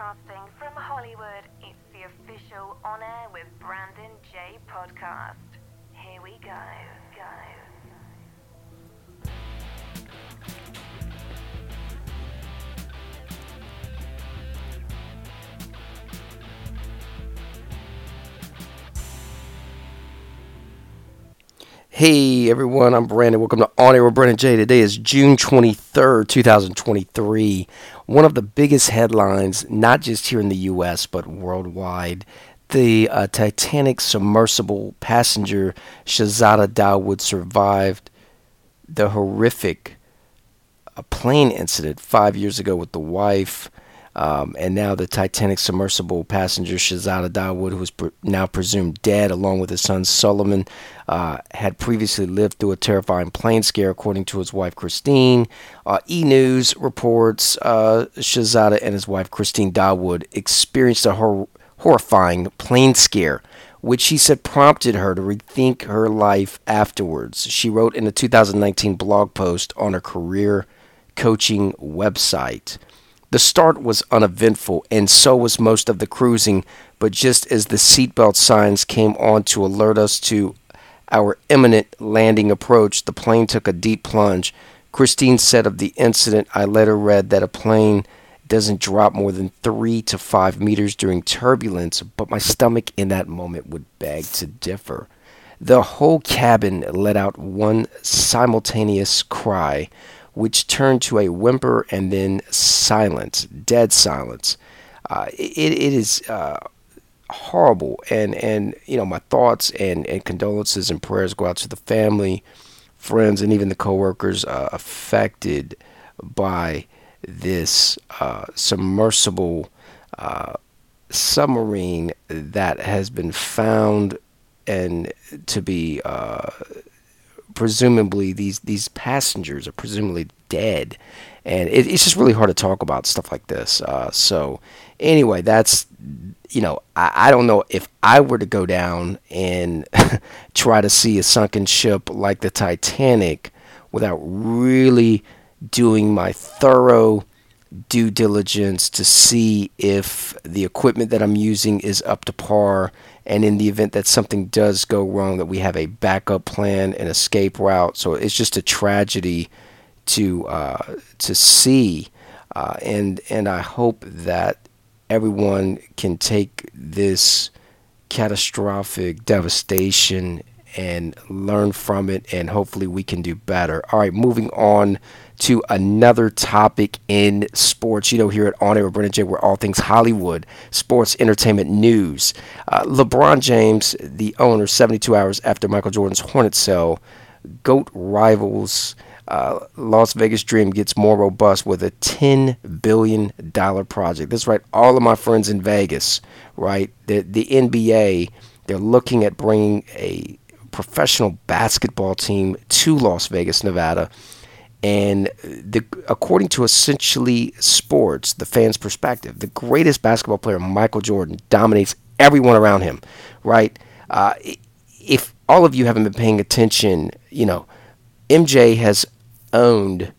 Broadcasting from Hollywood, it's the official On Air with Brandon Jay podcast. Here we go, go. Hey everyone, I'm Brandon. Welcome to On Air with Brandon Jay. Today is June 23rd, 2023. One of the biggest headlines, not just here in the U.S., but worldwide. The uh, Titanic submersible passenger Shahzada Dawood survived the horrific uh, plane incident five years ago with the wife. Um, and now the Titanic submersible passenger Shahzada Dawood, who is pre- now presumed dead, along with his son Suleman, uh, had previously lived through a terrifying plane scare, according to his wife Christine. Uh, e News reports uh, Shahzada and his wife Christine Dawood experienced a hor- horrifying plane scare. Which she said prompted her to rethink her life afterwards. She wrote in a 2019 blog post on her career coaching website. The start was uneventful, and so was most of the cruising, but just as the seatbelt signs came on to alert us to our imminent landing approach, the plane took a deep plunge. Christine said of the incident, I later read that a plane doesn't drop more than three to five meters during turbulence, but my stomach in that moment would beg to differ. The whole cabin let out one simultaneous cry which turned to a whimper and then silence, dead silence. Uh, it, it is uh, horrible, and and you know my thoughts and, and condolences and prayers go out to the family, friends, and even the coworkers uh, affected by this uh, submersible uh, submarine that has been found and to be uh, presumably these these passengers are presumably dead, and it, it's just really hard to talk about stuff like this. Uh, so anyway, that's you know I, I don't know if I were to go down and try to see a sunken ship like the Titanic without really doing my thorough due diligence to see if the equipment that I'm using is up to par and in the event that something does go wrong that we have a backup plan an escape route. So it's just a tragedy to uh, to see. Uh, and and I hope that everyone can take this catastrophic devastation and learn from it and hopefully we can do better. All right moving on to another topic in sports. You know, here at On Air with Brandon Jay, where all things Hollywood, sports, entertainment, news. Uh, LeBron James, the owner, 72 hours after Michael Jordan's Hornet sale, GOAT rivals. Uh, Las Vegas Dream gets more robust with a $10 billion project. That's right, all of my friends in Vegas, right? The, the NBA, they're looking at bringing a professional basketball team to Las Vegas, Nevada and the, according to essentially sports, the fans' perspective, the greatest basketball player, Michael Jordan, dominates everyone around him, right? Uh, if all of you haven't been paying attention, you know, MJ has owned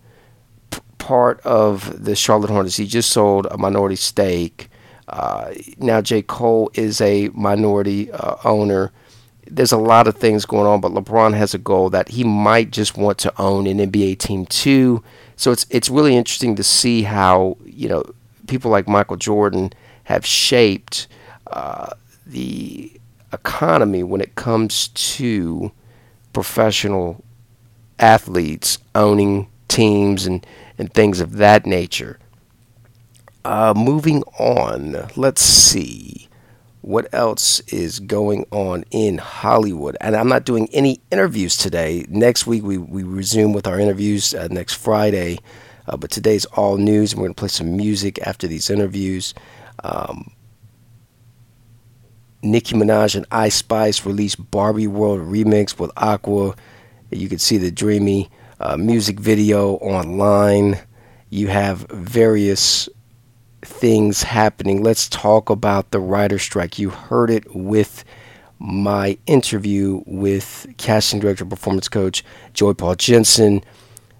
p- part of the Charlotte Hornets. He just sold a minority stake. Uh, now J. Cole is a minority uh, owner there's a lot of things going on, but LeBron has a goal that he might just want to own an NBA team too. So it's it's really interesting to see how you know people like Michael Jordan have shaped uh, the economy when it comes to professional athletes owning teams and, and things of that nature. Uh, moving on, let's see what else is going on in Hollywood. And I'm not doing any interviews today. Next week, we, we resume with our interviews uh, next Friday. Uh, but today's all news, and we're going to play some music after these interviews. Um, Nicki Minaj and Ice Spice released Barbie World remix with Aqua. You can see the dreamy uh, music video online. You have various things happening. Let's talk about the writer strike. You heard it with my interview with casting director, performance coach Joey Paul Jensen.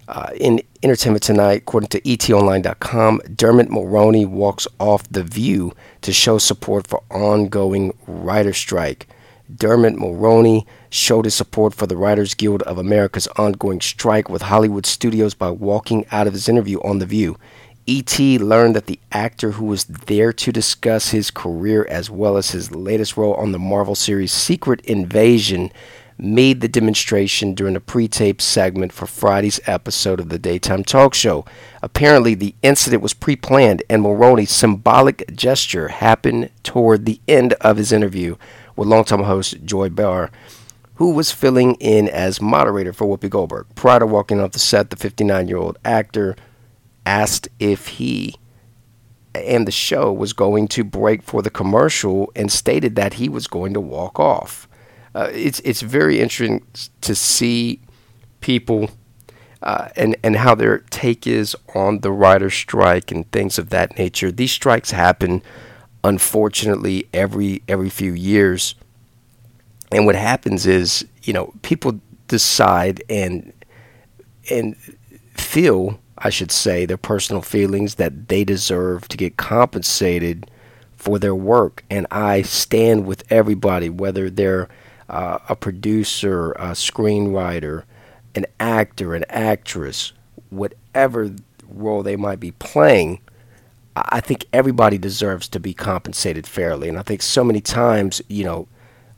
Uh, in Entertainment Tonight, according to etonline.com, Dermot Mulroney walks off The View to show support for ongoing writer strike. Dermot Mulroney showed his support for the Writers Guild of America's ongoing strike with Hollywood studios by walking out of his interview on The View. E.T. learned that the actor who was there to discuss his career as well as his latest role on the Marvel series Secret Invasion made the demonstration during a pre taped segment for Friday's episode of the daytime talk show. Apparently, the incident was pre planned, and Mulroney's symbolic gesture happened toward the end of his interview with longtime host Joy Behar, who was filling in as moderator for Whoopi Goldberg. Prior to walking off the set, the 59 year old actor asked if he and the show was going to break for the commercial and stated that he was going to walk off uh, it's it's very interesting to see people uh, and and how their take is on the writer's strike and things of that nature. These strikes happen, unfortunately, every every few years. And what happens is, you know, people decide and and feel, I should say, their personal feelings that they deserve to get compensated for their work. And I stand with everybody, whether they're uh, a producer, a screenwriter, an actor, an actress, whatever role they might be playing, I think everybody deserves to be compensated fairly. And I think so many times, you know,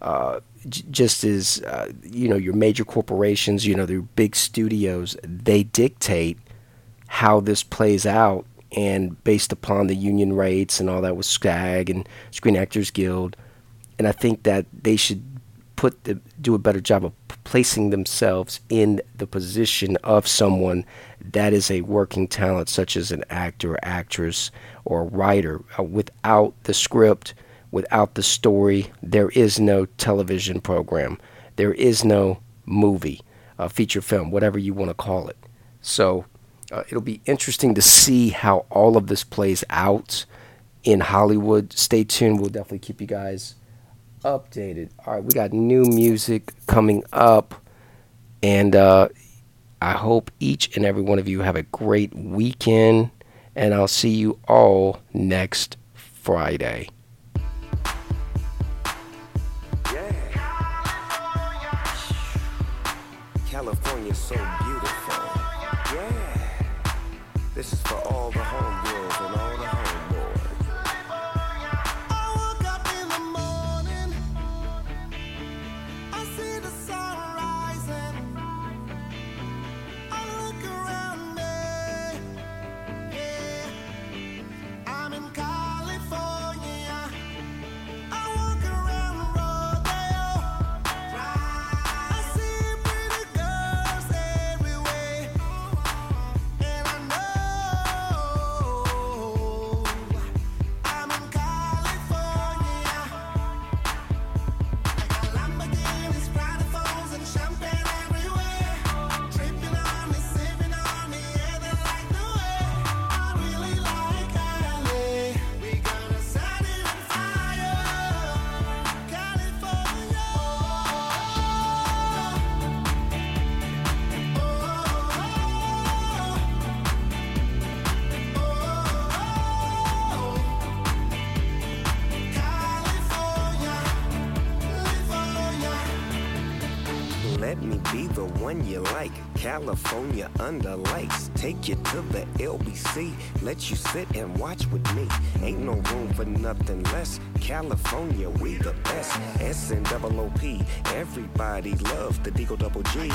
uh, j- just as, uh, you know, your major corporations, you know, the big studios, they dictate how this plays out. And based upon the union rates and all that with SAG and Screen Actors Guild. And I think that they should put the, do a better job of placing themselves in the position of someone that is a working talent, such as an actor, actress, or writer. Uh, without the script, without the story, there is no television program. There is no movie, uh, feature film, whatever you want to call it. So uh, it'll be interesting to see how all of this plays out in Hollywood. Stay tuned. We'll definitely keep you guys updated. All right, we got new music coming up, and uh, I hope each and every one of you have a great weekend, and I'll see you all next Friday. California's so beautiful. This is for California under lights. Take you to the LBC. Let you sit and watch with me. Ain't no room for nothing less. California, we the best. S and double O P. Everybody love the Deagle Double G.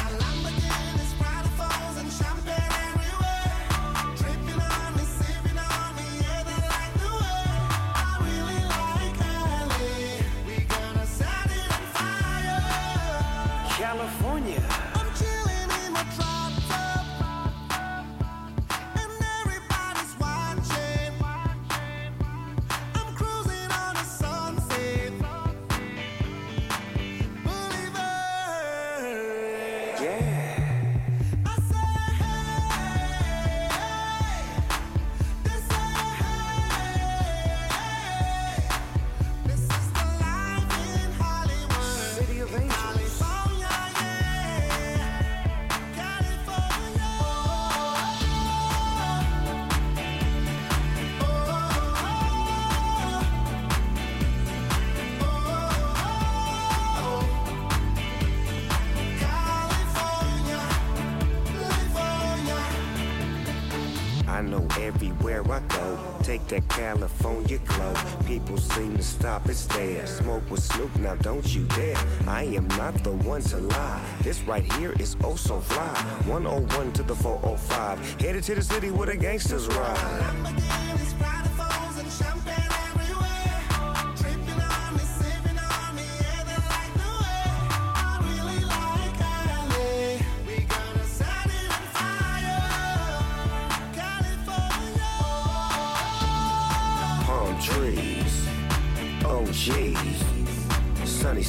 Take that California glow. People seem to stop, it's there. Smoke with Snoop, now don't you dare. I am not the one to lie. This right here is oh so fly. 101 to the 405. Headed to the city where the gangsters ride.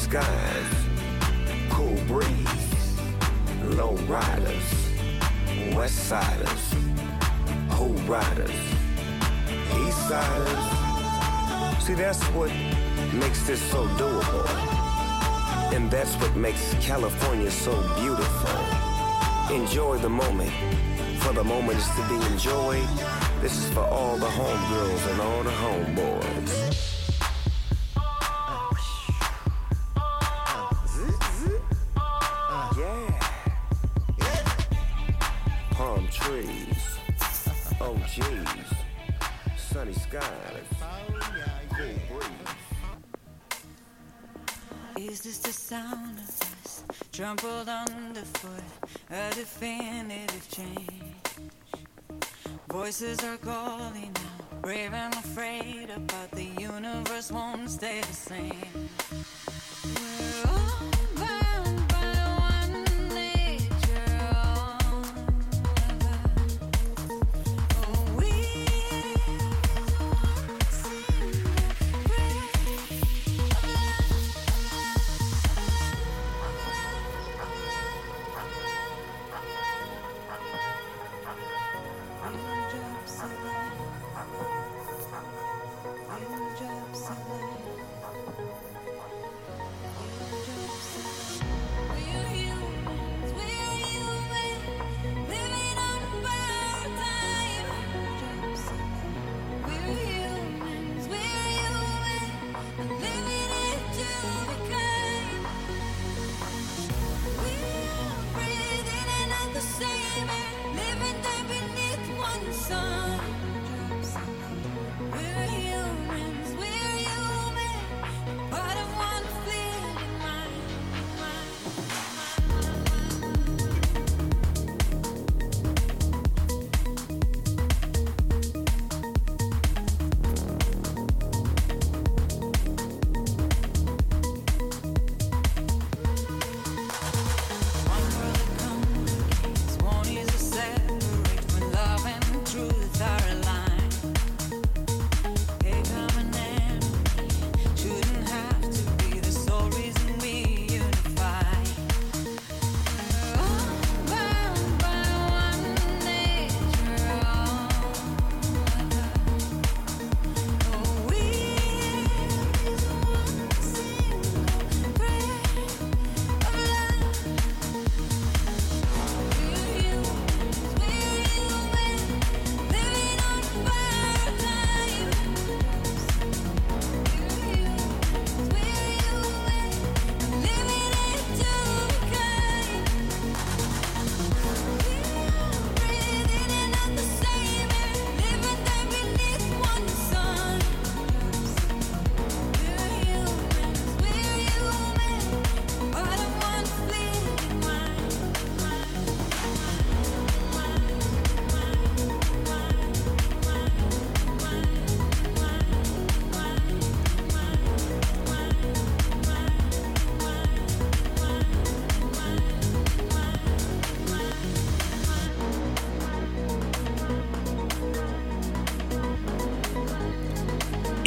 Skies, cool breeze, low riders, west siders, who riders, east siders. See, that's what makes this so doable. And that's what makes California so beautiful. Enjoy the moment, for the moment is to be enjoyed. This is for all the homegirls and all the homeboys. Trampled underfoot? A definitive change. Voices are calling out, brave and afraid about the universe won't stay the same.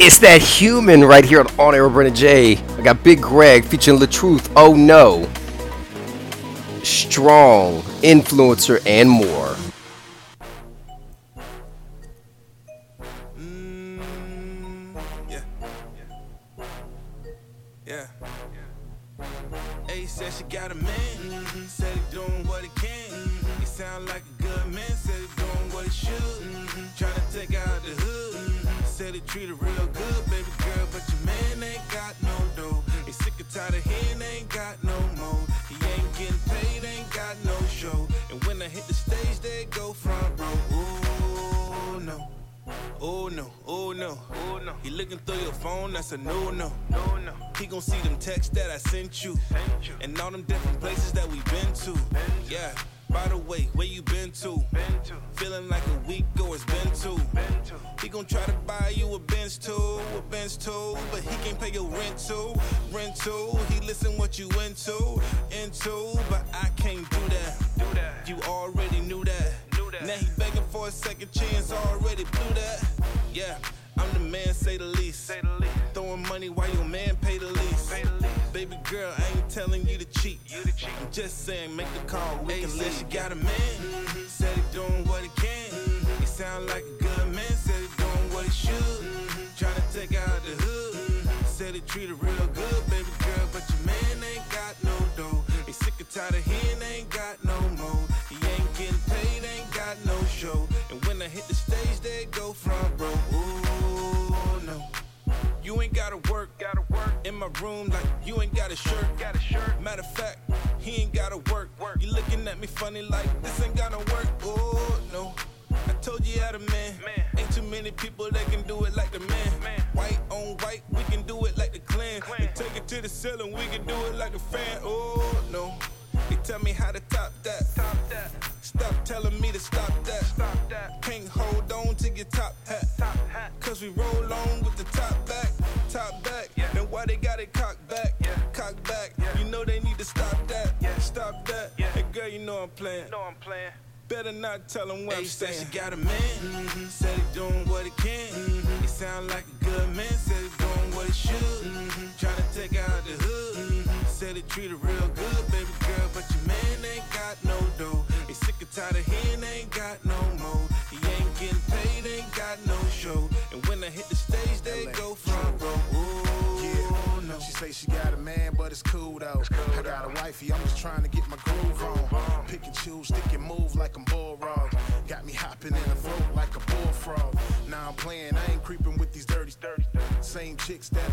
It's that human right here on On Air Brandon Jay. I got Big Greg featuring La Truth. Oh no. Strong, influencer, and more. Mm, yeah. Yeah. A said she got a man. Said he doing what he can. He sound like a good man. Said he doing what he should. Trying to take out the hood. Said he treat her real Oh no, oh no, oh no. He looking through your phone, that's a no no. No no. He gon' see them texts that I sent you. And all them different places that we been to. Yeah. By the way, where you been to? Feeling like a week or it's been two. He gon' try to buy you a Benz too, a Benz too, but he can't pay your rent too, rent too. He listen what you into, into, but I can't do that. Do that. You already knew that. That. Now he begging for a second chance, already blew that. Yeah. I'm the man, say the least. Say the least. Throwing money while your man pay the least. Pay the least. Baby girl, I ain't telling you to cheat. You to cheat. I'm just saying, make the call. We can said she got a man. Mm-hmm. Said he doing what he can. Mm-hmm. He sound like a good man. Said he doing what he should. Mm-hmm. Trying to take out the hood. Mm-hmm. Said he treat her real good, my room like you ain't got a shirt, got a shirt. Matter of fact, he ain't gotta work, work. You looking at me funny like this ain't gonna work. Oh no, I told you had a man. man. Ain't too many people that can do it like the man. man. White on white, we can do it like the clan. clan. Take it to the ceiling, we can do it like the fan. Oh no. They tell me how to top that. Top that. Stop telling me to. Stop playing. Know I'm playing. Better not tell him what hey, I'm saying. Said she got a man. Mm-hmm. Said he doing what he can. Mm-hmm. He sound like a good man. Said he doing what he should. Mm-hmm. Trying to take out the hood. Mm-hmm. Said he treat her real good, baby girl. But your man ain't got no dough. He sick and tired of him, ain't got no more. He ain't getting paid, ain't got no show. And when I hit the stage, they LA. go front row. Ooh, yeah. no. She say she got a man, but it's cool though. It's cool, I got a wifey, I'm just trying to get and move like I'm bull raw. Got me hopping in the throat like a bullfrog. Now I'm playing, I ain't creeping with these dirty, dirty, same chicks that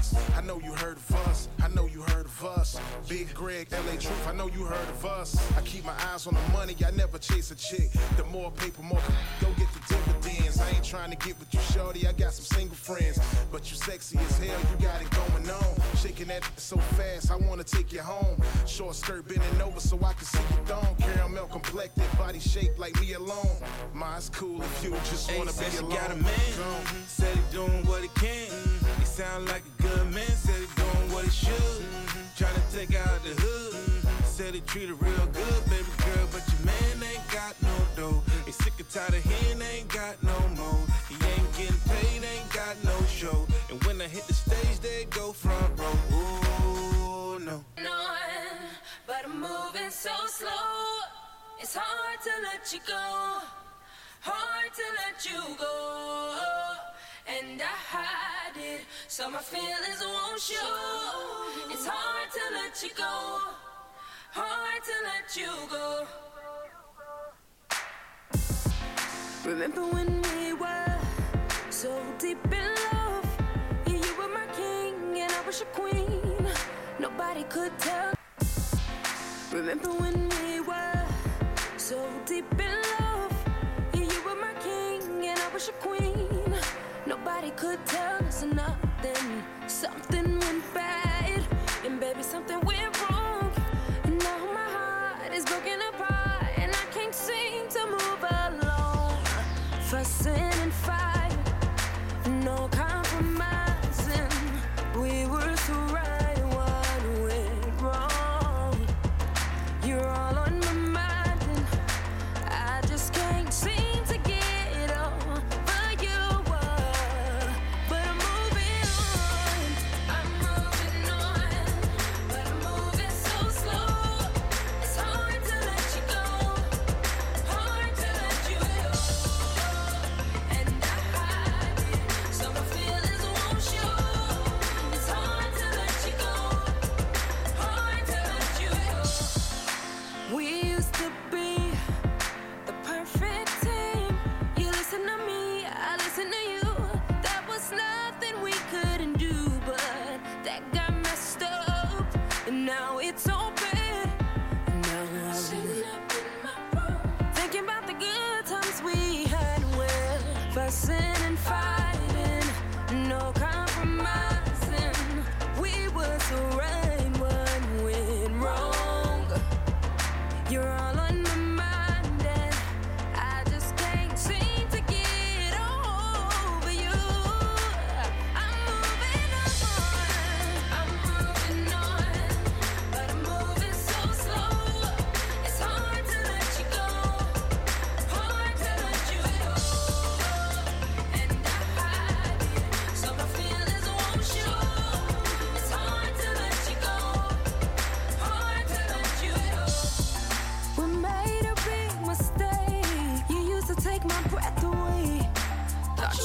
the crew for 30 bucks. I know you heard of us, I know you heard of us. Big Greg, LA Truth, I know you heard of us. I keep my eyes on the money, I never chase a chick. The more paper, more go get the dividends. I ain't trying to get with you, shorty. I got some single friends, but you sexy as hell, you got it going on. Shaking that so fast, I wanna take you home. Short skirt bending over so I can see you thong. Caramel complected, body shaped like me alone. Mine's cool if you just wanna hey, be alone. got a man, said he doing what he can. He sound like a man, said he doing what he should. To take out the hood. Said treat her real good, baby girl, but your man ain't got no dough. He sick and tired of him, ain't got no more. He ain't getting paid, ain't got no show. And when I hit the stage, they go front row. Ooh, no. No, but I'm moving so slow. It's hard to let you go. Hard to let you go. And I hide it so my feelings won't show. It's hard to let you go. Hard to let you go. Remember when we were so deep in love? Yeah, you were my king and I was your queen. Nobody could tell. Remember when we were so deep in love? Nothing. Something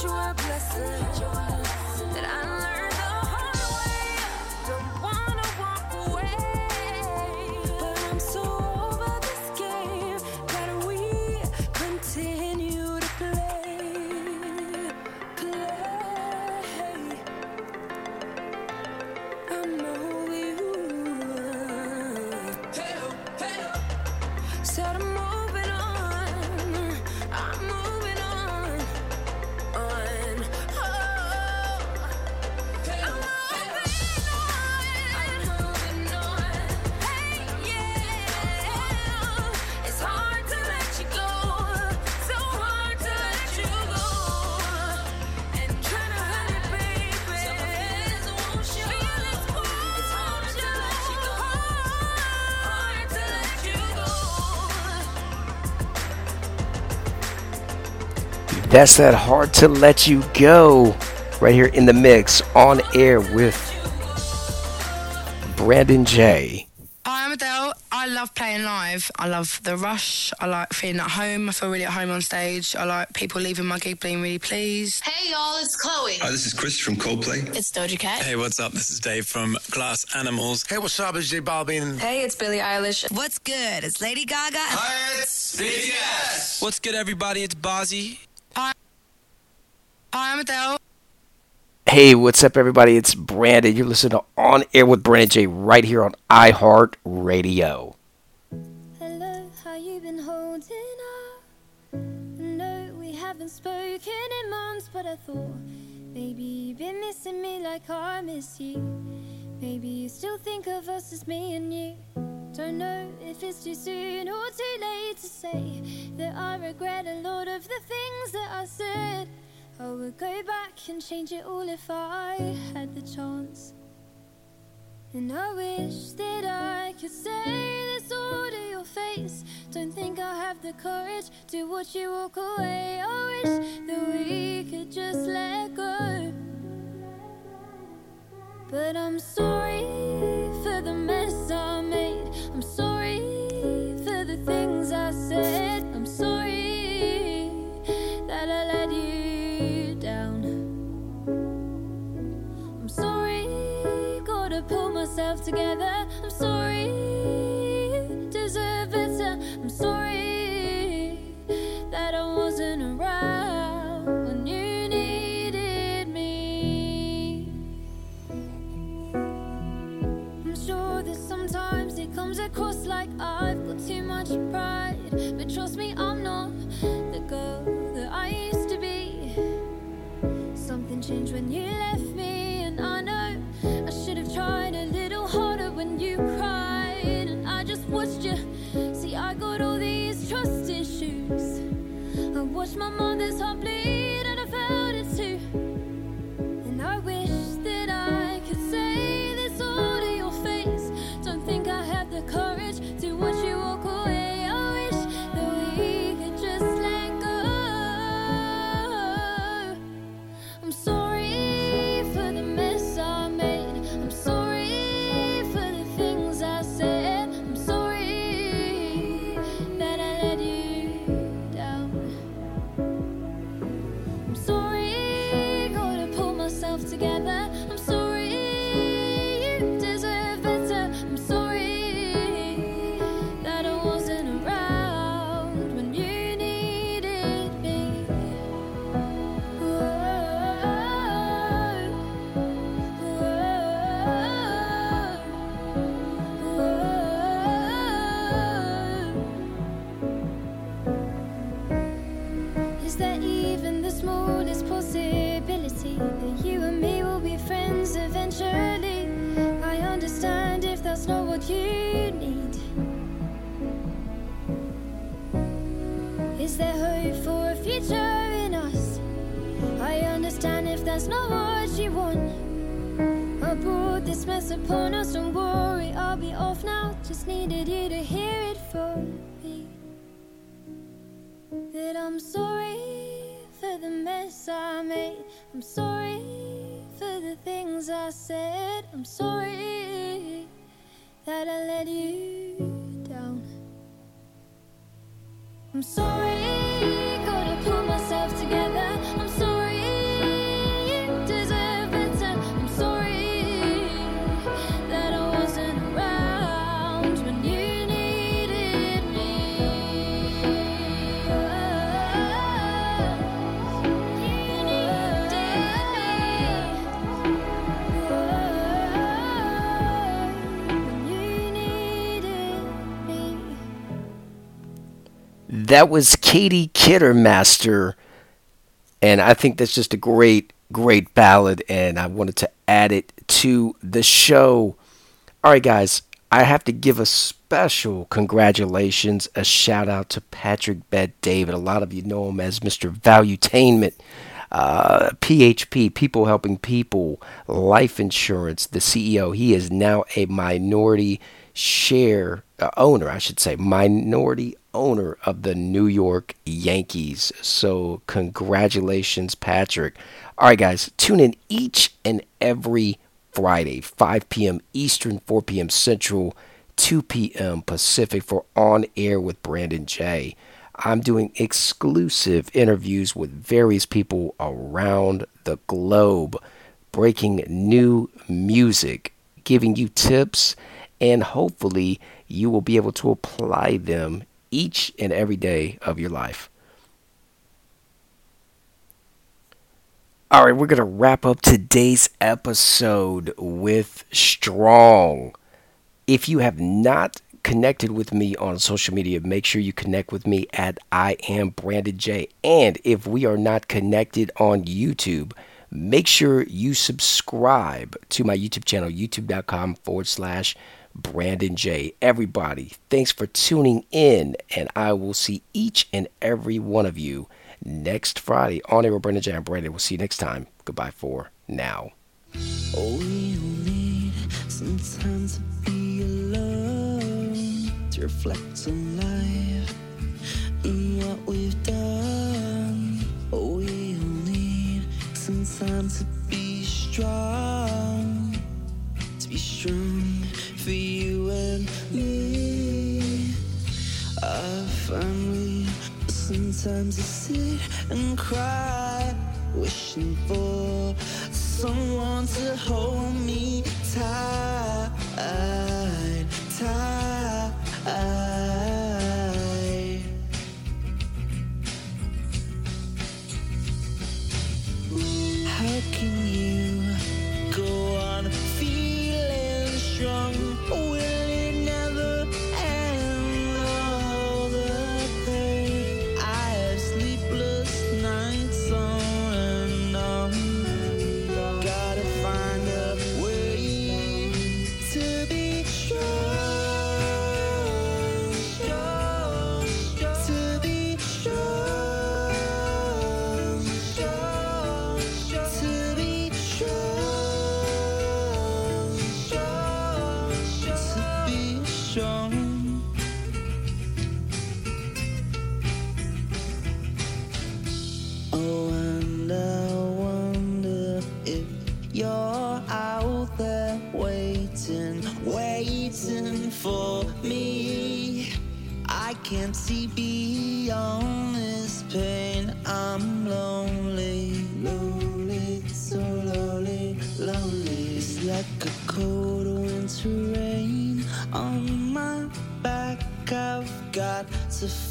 you a blessing. That I That's that hard to let you go. Right here in the mix on air with Brandon Jay. Hi, I'm Adele. I love playing live. I love the rush. I like feeling at home. I feel really at home on stage. I like people leaving my gig being really pleased. Hey y'all, it's Chloe. Hi, this is Chris from Coldplay. It's Doja Cat. Hey, what's up? This is Dave from Glass Animals. Hey, what's up? It's J Balvin. Hey, it's Billie Eilish. What's good? It's Lady Gaga. Hi, it's BTS. What's good, everybody? It's Bazzi. Hi, I'm Adele. Hey, what's up, everybody? It's Brandon. You're listening to On Air with Brandon Jay right here on iHeart Radio. Hello, how you been holding up? No, we haven't spoken in months, but I thought maybe you've been missing me like I miss you. Maybe you still think of us as me and you. Don't know if it's too soon or too late to say that I regret a lot of the things that I said. Oh, I would go back and change it all if I had the chance. And I wish that I could say this all to your face. Don't think I have the courage to watch you walk away. I wish that we could just let go. But I'm sorry for the mess I made. I'm sorry together. I'm sorry, deserve better. I'm sorry that I wasn't around when you needed me. I'm sure that sometimes it comes across like I've got too much pride. But trust me, I'm not the girl that I used to be. Something changed when you my mother's heart upon us, don't worry, I'll be off now. Just needed you to hear it from me. That I'm sorry for the mess I made. I'm sorry for the things I said. I'm sorry that I let you down. I'm sorry, That was Katie Kittermaster, and I think that's just a great, great ballad, and I wanted to add it to the show. All right, guys, I have to give a special congratulations, a shout out to Patrick Bet David. A lot of you know him as Mr. Valuetainment. Uh, PHP, People Helping People, Life Insurance, the CEO. He is now a minority share uh, owner, I should say, minority owner of the New York Yankees. So, congratulations, Patrick. All right, guys, tune in each and every Friday, 5 p.m. Eastern, 4 p.m. Central, 2 p.m. Pacific for On Air with Brandon Jay. I'm doing exclusive interviews with various people around the globe, breaking new music, giving you tips, and hopefully you will be able to apply them each and every day of your life. All right, we're going to wrap up today's episode with Strong. If you have not connected with me on social media, make sure you connect with me at I am Brandon Jay. And if we are not connected on YouTube, make sure you subscribe to my YouTube channel, youtube.com forward slash Brandon Jay. Everybody, thanks for tuning in, and I will see each and every one of you next Friday on Air with Brandon Jay. I'm Brandon. We'll see you next time. Goodbye for now. Oh, need some time to be alone to reflect on life and what we've done. Oh, need some time to be strong, to be strong for you and me. Our family, sometimes I sit and cry, wishing for someone to hold me tight, tight. How can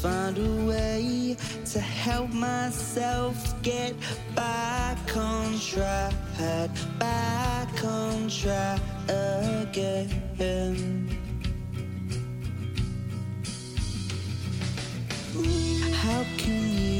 find a way to help myself get back on track, back on track again. How can you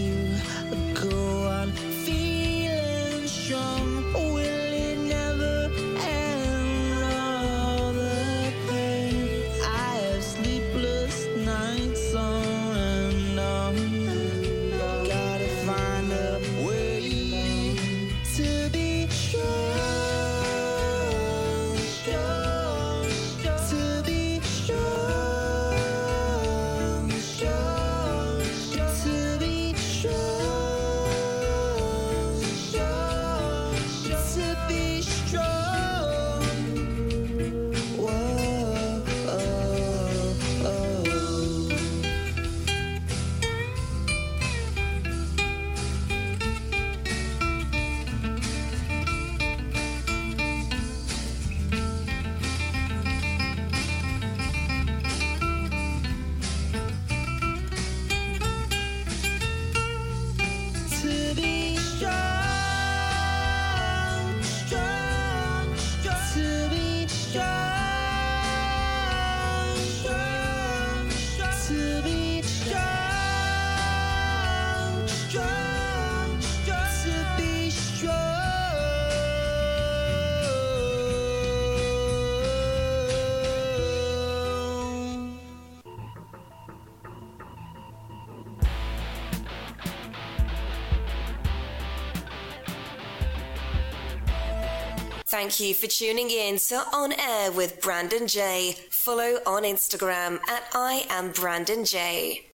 Thank you for tuning in to On Air with Brandon Jay. Follow on Instagram at I am Brandon Jay.